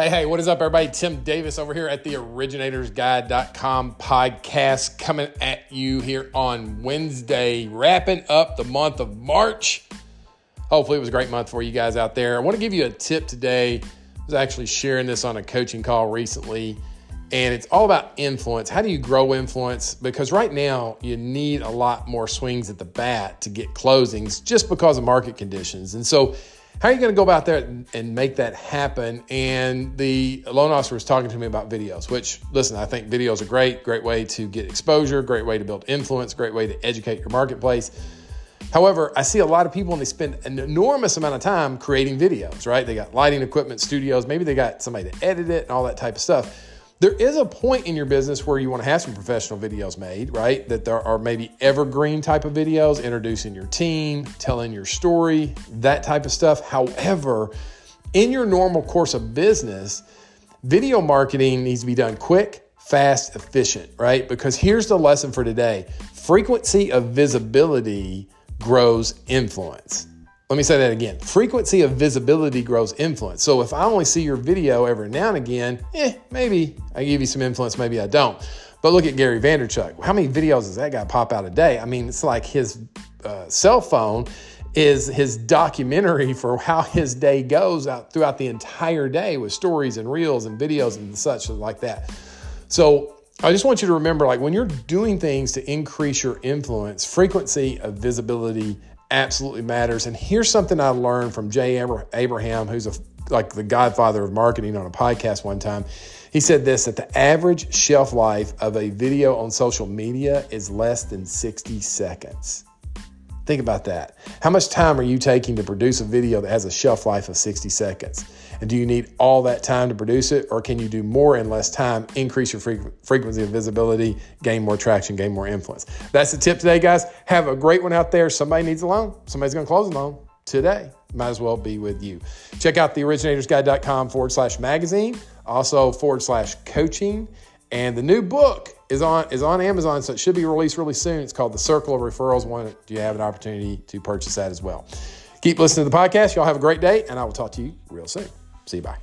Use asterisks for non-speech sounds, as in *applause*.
Hey, hey, what is up, everybody? Tim Davis over here at the originatorsguide.com podcast coming at you here on Wednesday, wrapping up the month of March. Hopefully, it was a great month for you guys out there. I want to give you a tip today. I was actually sharing this on a coaching call recently, and it's all about influence. How do you grow influence? Because right now, you need a lot more swings at the bat to get closings just because of market conditions. And so, how are you going to go about there and make that happen? And the loan officer was talking to me about videos, which, listen, I think videos are great, great way to get exposure, great way to build influence, great way to educate your marketplace. However, I see a lot of people and they spend an enormous amount of time creating videos, right? They got lighting equipment, studios, maybe they got somebody to edit it and all that type of stuff there is a point in your business where you want to have some professional videos made, right? That there are maybe evergreen type of videos, introducing your team, telling your story, that type of stuff. However, in your normal course of business, video marketing needs to be done quick, fast, efficient, right? Because here's the lesson for today frequency of visibility grows influence. Let me say that again. Frequency of visibility grows influence. So if I only see your video every now and again, eh, maybe I give you some influence, maybe I don't. But look at Gary Vaynerchuk. How many videos does that guy pop out a day? I mean, it's like his uh, cell phone is his documentary *laughs* for how his day goes out throughout the entire day with stories and reels and videos and such like that. So I just want you to remember like when you're doing things to increase your influence, frequency of visibility absolutely matters. And here's something I learned from Jay Abraham, who's a, like the godfather of marketing on a podcast one time. He said this that the average shelf life of a video on social media is less than 60 seconds. Think about that. How much time are you taking to produce a video that has a shelf life of 60 seconds? And do you need all that time to produce it, or can you do more in less time, increase your frequency of visibility, gain more traction, gain more influence? That's the tip today, guys. Have a great one out there. Somebody needs a loan, somebody's going to close a loan today. Might as well be with you. Check out the originatorsguide.com forward slash magazine, also forward slash coaching. And the new book is on is on Amazon, so it should be released really soon. It's called The Circle of Referrals. One, do you have an opportunity to purchase that as well? Keep listening to the podcast. Y'all have a great day, and I will talk to you real soon. See you. Bye.